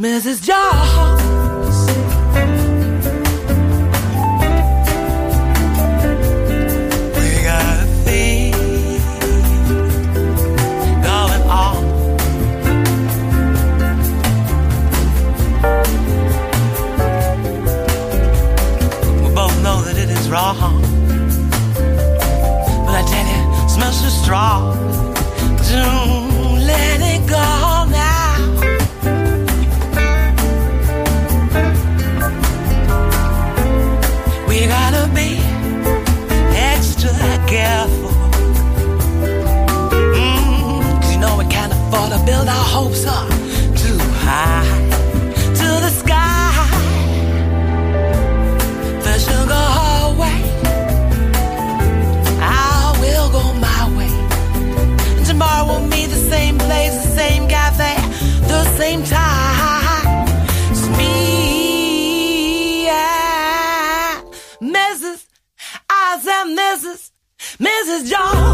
Mrs. Jones. We got going on. We both know that it is wrong, but I tell you, smells so strong. y'all.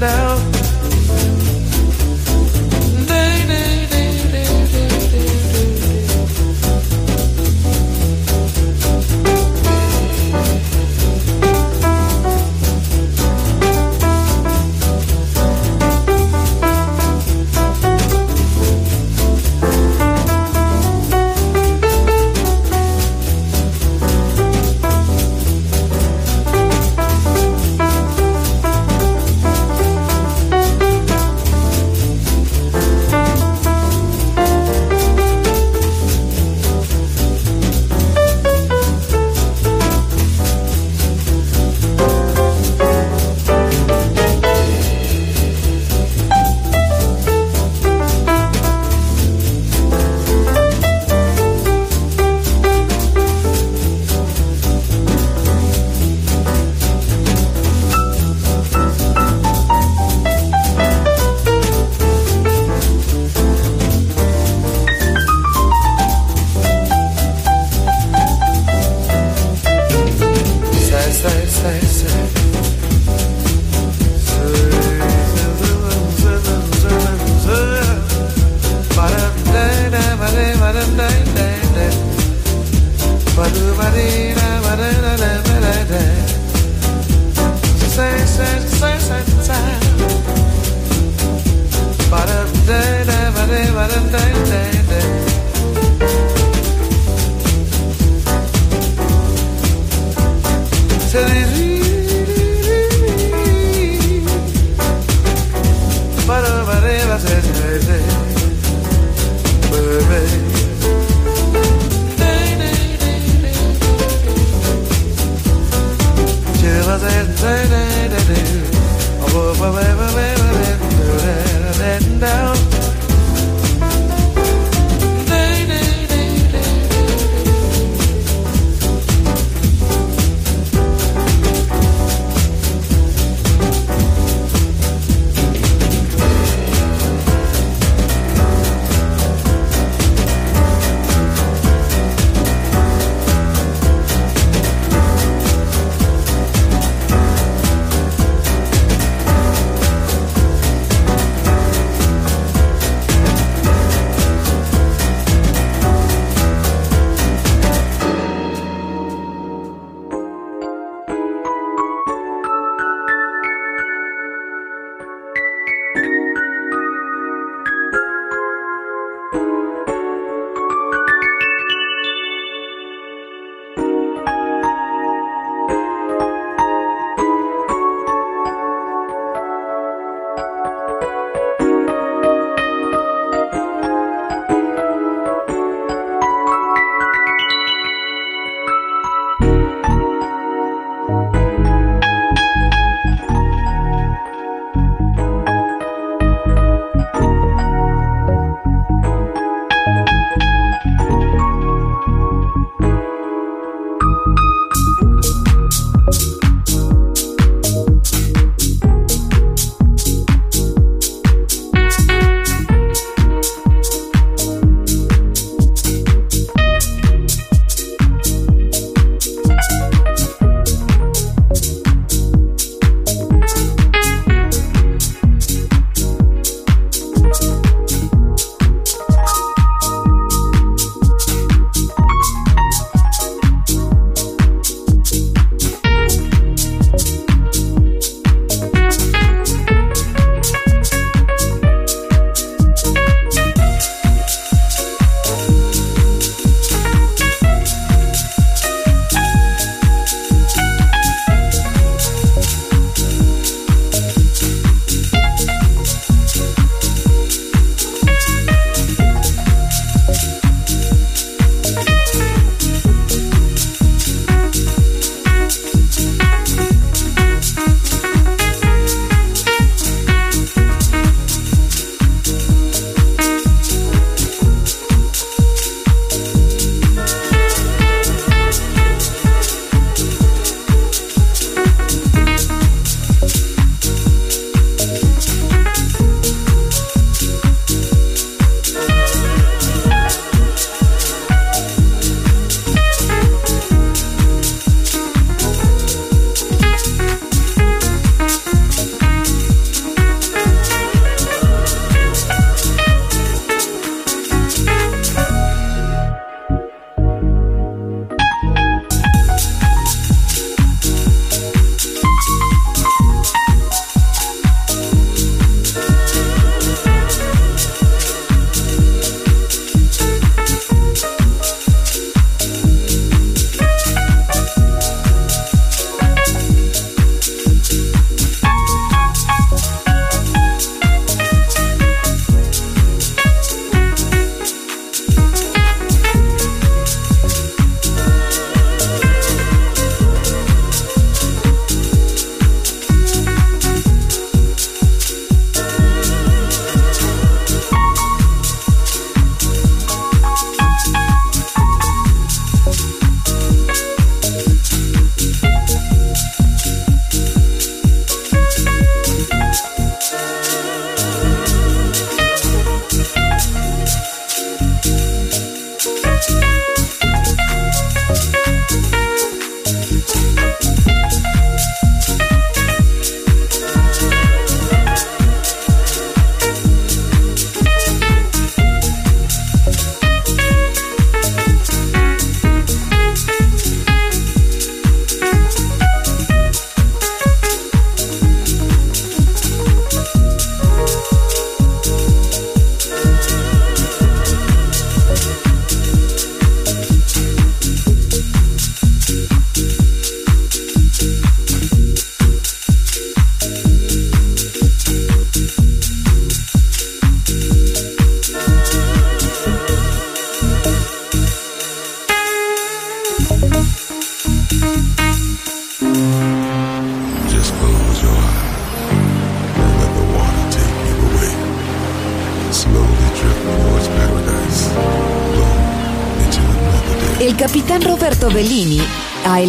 Down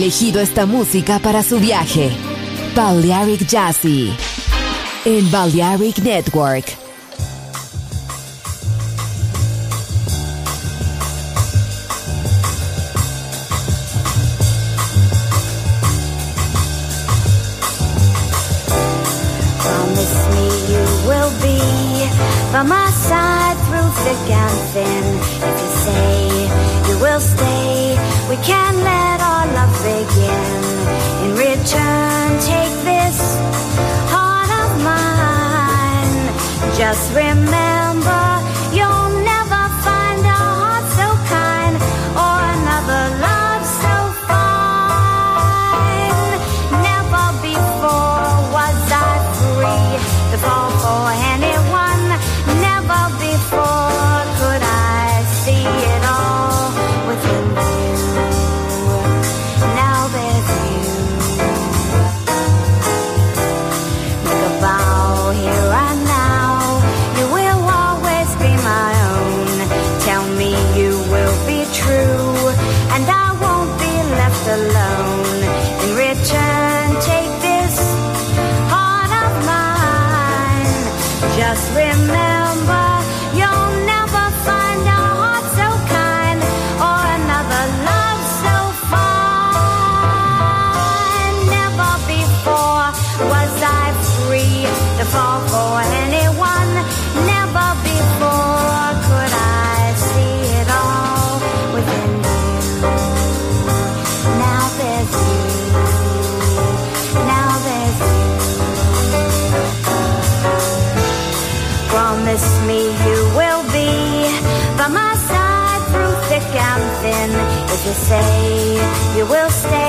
elegido esta música para su viaje. Balearic Jazzy en Balearic Network. by my side through thick and thin. If you say you will stay, we can let begin. In return, take this heart of mine. Just remember. you will stay.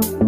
Thank